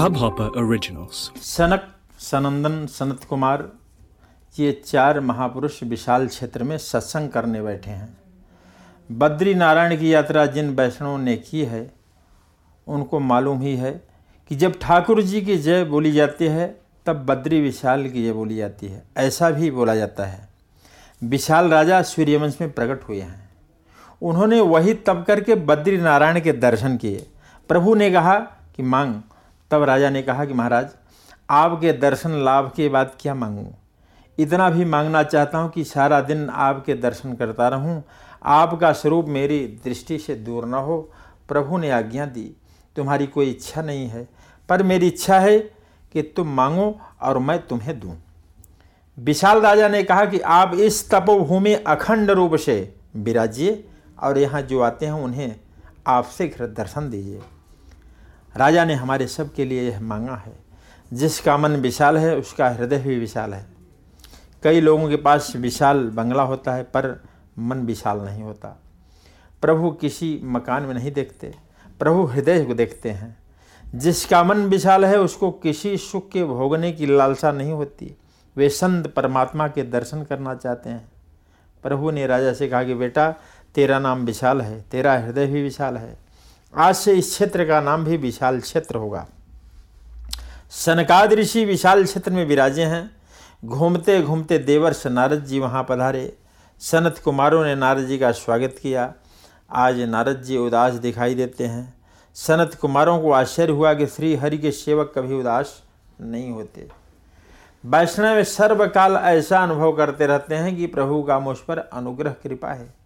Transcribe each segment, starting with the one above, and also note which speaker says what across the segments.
Speaker 1: Hubhopper Originals.
Speaker 2: सनक, सनंदन सनत कुमार ये चार महापुरुष विशाल क्षेत्र में सत्संग करने बैठे हैं। बद्री नारायण की यात्रा जिन वैष्णवों ने की है, उनको मालूम ही है कि जब ठाकुर जी की जय बोली जाती है, तब बद्री विशाल की जय बोली जाती है। ऐसा भी बोला जाता है। विशाल राजा सूर्यवंश में प्रकट हुए हैं। उन्होंने वही तब करके बद्री नारायण के दर्शन किए। प्रभु ने कहा कि मांग तब राजा ने कहा कि महाराज, आपके दर्शन लाभ के बाद क्या मांगूँ? इतना भी मांगना चाहता हूँ कि सारा दिन आपके दर्शन करता रहूँ। आपका स्वरूप मेरी दृष्टि से दूर न हो। प्रभु ने आज्ञा दी, तुम्हारी कोई इच्छा नहीं है, पर मेरी इच्छा है कि तुम मांगो और मैं तुम्हें दूँ। विशाल राजा ने कहा कि आप इस तपोभूमि अखंड रूप से विराजिए और यहाँ जो आते हैं उन्हें आपसे दर्शन दीजिए। राजा ने हमारे सब के लिए यह मांगा है। जिसका मन विशाल है, उसका हृदय भी विशाल है। कई लोगों के पास विशाल बंगला होता है, पर मन विशाल नहीं होता। प्रभु किसी मकान में नहीं देखते, प्रभु हृदय को देखते हैं। जिसका मन विशाल है, उसको किसी सुख के भोगने की लालसा नहीं होती। वे संत परमात्मा के दर्शन करना चाहते हैं। प्रभु ने राजा से कहा कि, बेटा, तेरा नाम विशाल है, तेरा हृदय भी विशाल है। आज से इस क्षेत्र का नाम भी विशाल क्षेत्र होगा। सनकाद ऋषि विशाल क्षेत्र में विराजे हैं। घूमते घूमते देवर्ष नारद जी वहाँ पधारे। सनत कुमारों ने नारद जी का स्वागत किया। आज नारद जी उदास दिखाई देते हैं। सनत कुमारों को आश्चर्य हुआ कि श्री हरि के सेवक कभी उदास नहीं होते। वैष्णव सर्वकाल ऐसा अनुभव करते रहते हैं कि प्रभु का मुझ पर अनुग्रह कृपा है।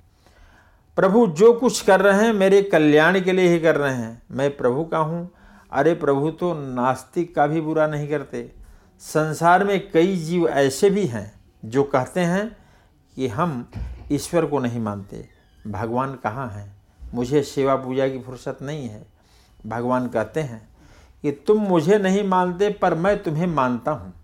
Speaker 2: प्रभु, जो कुछ कर रहे हैं, मेरे कल्याण के लिए ही कर रहे हैं। मैं प्रभु का हूँ। अरे प्रभु तो नास्तिक का भी बुरा नहीं करते। संसार में कई जीव ऐसे भी हैं, जो कहते हैं कि हम ईश्वर को नहीं मानते। भगवान कहाँ हैं? मुझे सेवा पूजा की फुर्सत नहीं है। भगवान कहते हैं कि तुम मुझे नहीं मानते, पर मैं तुम्हें मानता हूँ।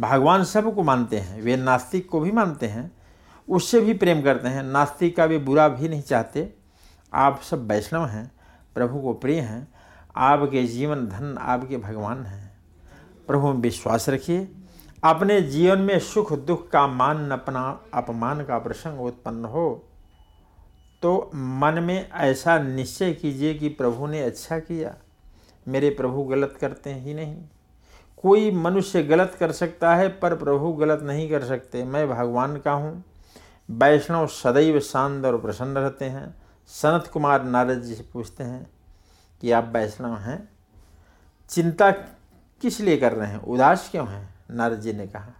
Speaker 2: भगवान सबको मानते हैं। वे नास्तिक को भी मानते हैं उससे भी प्रेम करते हैं। नास्तिक का भी बुरा भी नहीं चाहते। आप सब वैष्णव हैं, प्रभु को प्रिय हैं, आपके जीवन धन, आपके भगवान हैं। प्रभु में विश्वास रखिए। अपने जीवन में सुख दुख का मान, अपना अपमान का प्रसंग उत्पन्न हो तो मन में ऐसा निश्चय कीजिए कि प्रभु ने अच्छा किया। मेरे प्रभु गलत करते ही नहीं। कोई मनुष्य गलत कर सकता है, पर प्रभु गलत नहीं कर सकते। मैं भगवान का हूँ। वैष्णव सदैव शांत और प्रसन्न रहते हैं। सनत कुमार नारद जी से पूछते हैं कि आप वैष्णव हैं? चिंता किस लिए कर रहे हैं? उदास क्यों हैं? नारद जी ने कहा,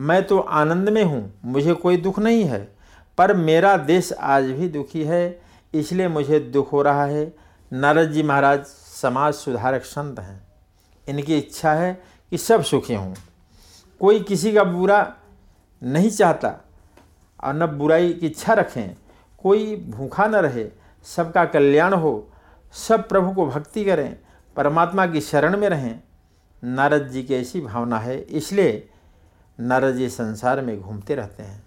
Speaker 2: मैं तो आनंद में हूँ, मुझे कोई दुख नहीं है, पर मेरा देश आज भी दुखी है, इसलिए मुझे दुख हो रहा है। नारद जी महाराज, समाज सुधारक संत हैं। इनकी इच्छा है कि सब सुखी हों। कोई किसी का बुरा नहीं चाहता और न बुराई की इच्छा रखें। कोई भूखा न रहे, सबका कल्याण हो, सब प्रभु को भक्ति करें, परमात्मा की शरण में रहें। नारद जी की ऐसी भावना है, इसलिए नारद जी संसार में घूमते रहते हैं।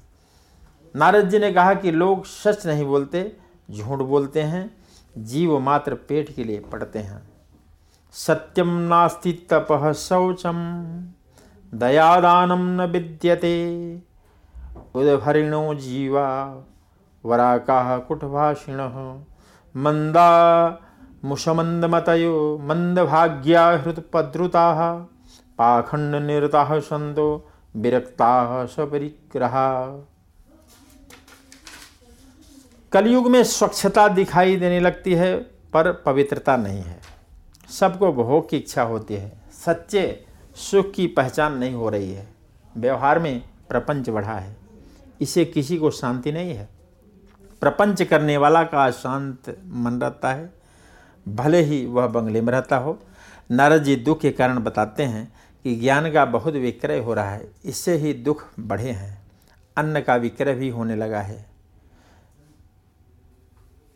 Speaker 2: नारद जी ने कहा कि लोग सच नहीं बोलते, झूठ बोलते हैं, जीव मात्र पेट के लिए पढ़ते हैं। सत्यम नास्ति तपह शौचम, दयादानम न विद्यते। उदभरिणो जीवा वराकाः कुटभाषिणः। मंदा, मुषमन्दमतयो मन्दभाग्या हृत्पद्रुताः पाखण्डनिरताः सन्तो, विरक्ताः सपरिग्रहा। कलयुग में स्वच्छता दिखाई देने लगती है, पर पवित्रता नहीं है। सबको भोग की इच्छा होती है। सच्चे सुख की पहचान नहीं हो रही है। व्यवहार में प्रपंच बढ़ा है। इसे किसी को शांति नहीं है। प्रपंच करने वाला का शांत मन रहता है। भले ही वह बंगले में रहता हो। नारद जी दुख के कारण बताते हैं कि ज्ञान का बहुत विक्रय हो रहा है। इससे ही दुख बढ़े हैं। अन्न का विक्रय भी होने लगा है।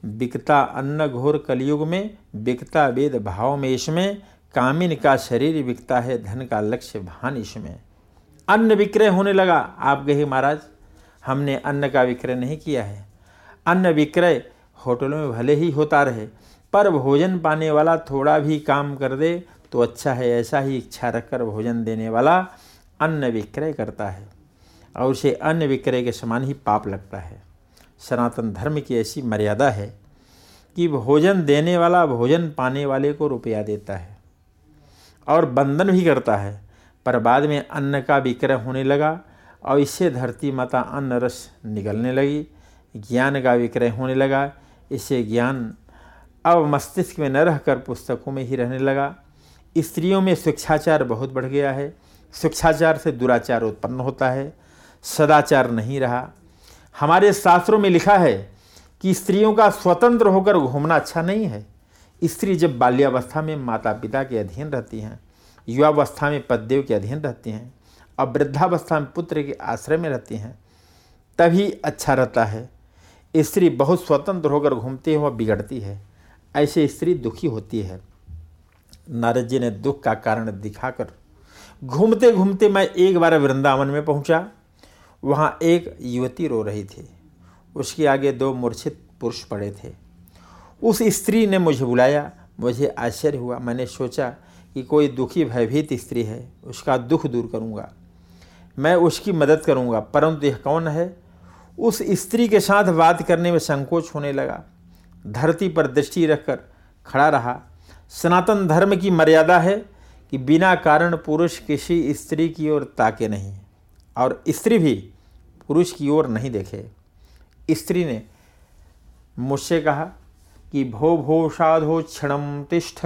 Speaker 2: बिकता अन्न घोर कलयुग में, बिकता वेद भाव में इसमें, कामिन का शरीर बिकता है, धन का लक्ष्य भान इसमें। अन्न विक्रय होने लगा। आप कहे महाराज। हमने अन्न का विक्रय नहीं किया है। अन्न विक्रय होटलों में भले ही होता रहे, पर भोजन पाने वाला थोड़ा भी काम कर दे तो अच्छा है, ऐसा ही इच्छा रखकर भोजन देने वाला अन्न विक्रय करता है और उसे अन्न विक्रय के समान ही पाप लगता है। सनातन धर्म की ऐसी मर्यादा है कि भोजन देने वाला भोजन पाने वाले को रुपया देता है और बंधन भी करता है, पर बाद में अन्न का विक्रय होने लगा और इससे धरती माता अन्न रस निकलने लगी, ज्ञान का विक्रय होने लगा। इससे ज्ञान अब मस्तिष्क में न रहकर पुस्तकों में ही रहने लगा। स्त्रियों में शिक्षाचार बहुत बढ़ गया है। शिक्षाचार से दुराचार उत्पन्न होता है। सदाचार नहीं रहा। हमारे शास्त्रों में लिखा है कि स्त्रियों का स्वतंत्र होकर घूमना अच्छा नहीं है। स्त्री जब बाल्यावस्था में माता पिता के अधीन रहती हैं, युवावस्था में पददेव के अधीन रहती हैं और वृद्धावस्था में पुत्र के आश्रय में रहती हैं, तभी अच्छा रहता है। स्त्री बहुत स्वतंत्र होकर घूमती हुआ बिगड़ती है। ऐसे स्त्री दुखी होती है। नारद जी ने दुख का कारण दिखाकर घूमते घूमते मैं एक बार वृंदावन में पहुँचा। वहाँ एक युवती रो रही थी। उसके आगे दो मूर्छित पुरुष पड़े थे। उस स्त्री ने मुझे बुलाया। मुझे आश्चर्य हुआ। मैंने सोचा कि कोई दुखी, भयभीत स्त्री है। उसका दुख दूर करूँगा। मैं उसकी मदद करूँगा। परंतु यह कौन है? उस स्त्री के साथ बात करने में संकोच होने लगा। धरती पर दृष्टि रखकर खड़ा रहा। सनातन धर्म की मर्यादा है कि बिना कारण पुरुष किसी स्त्री की ओर ताके नहीं, और स्त्री भी पुरुष की ओर नहीं देखे। स्त्री ने मुझसे कहा कि भो भो साधो क्षण तिष्ठ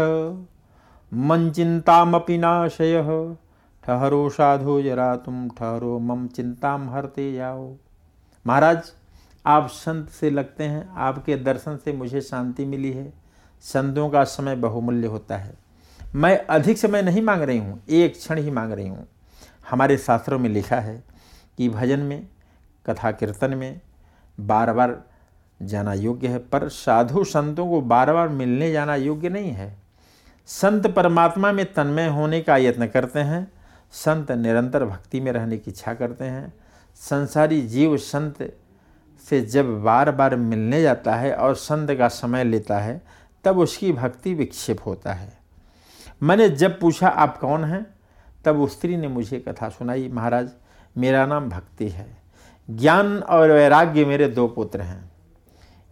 Speaker 2: मन चिंतामपि नाशय। ठहरो साधो, जरा तुम ठहरो, मम चिंताम हरते जाओ। महाराज, आप संत से लगते हैं, आपके दर्शन से मुझे शांति मिली है। संतों का समय बहुमूल्य होता है। मैं अधिक समय नहीं मांग रही हूँ, एक क्षण ही मांग रही हूँ। हमारे शास्त्रों में लिखा है कि भजन में, कथा कीर्तन में बार बार जाना योग्य है, पर साधु संतों को बार बार मिलने जाना योग्य नहीं है। संत परमात्मा में तन्मय होने का यत्न करते हैं संत निरंतर भक्ति में रहने की इच्छा करते हैं। संसारी जीव संत से जब बार बार मिलने जाता है और संत का समय लेता है, तब उसकी भक्ति विक्षेप होता है। मैंने जब पूछा, आप कौन हैं? तब उस स्त्री ने मुझे कथा सुनाई, महाराज, मेरा नाम भक्ति है। ज्ञान और वैराग्य मेरे दो पुत्र हैं।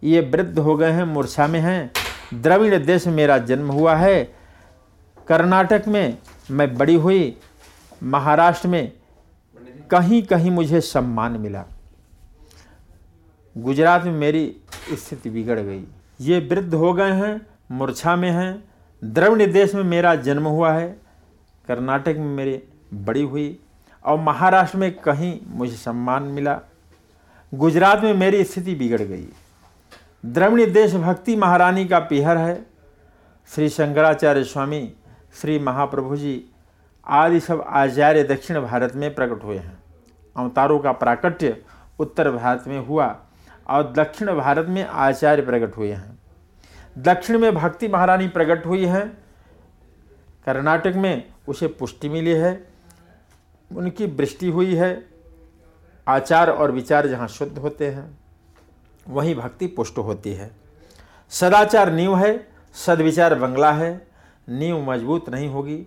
Speaker 2: ये वृद्ध हो गए हैं, मूर्छा में हैं। द्रविड़ देश मेरा जन्म हुआ है। कर्नाटक में मैं बड़ी हुई महाराष्ट्र में कहीं कहीं मुझे सम्मान मिला। गुजरात में मेरी स्थिति बिगड़ गई। ये वृद्ध हो गए हैं मूर्छा में हैं, द्रविड़ देश में मेरा जन्म हुआ है, कर्नाटक में मेरी बड़ी हुई, और महाराष्ट्र में कहीं मुझे सम्मान मिला। गुजरात में मेरी स्थिति बिगड़ गई। द्रविड़ देश भक्ति महारानी का पिहर है। श्री शंकराचार्य स्वामी, श्री महाप्रभु जी आदि सब आचार्य दक्षिण भारत में प्रकट हुए हैं। अवतारों का प्राकट्य उत्तर भारत में हुआ और दक्षिण भारत में आचार्य प्रकट हुए हैं। दक्षिण में भक्ति महारानी प्रकट हुई है। कर्नाटक में उसे पुष्टि मिली है। उनकी वृष्टि हुई है। आचार और विचार जहाँ शुद्ध होते हैं, वहीं भक्ति पुष्ट होती है। सदाचार नींव है, सदविचार बंगला है। नींव मज़बूत नहीं होगी।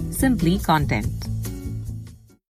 Speaker 1: simply content.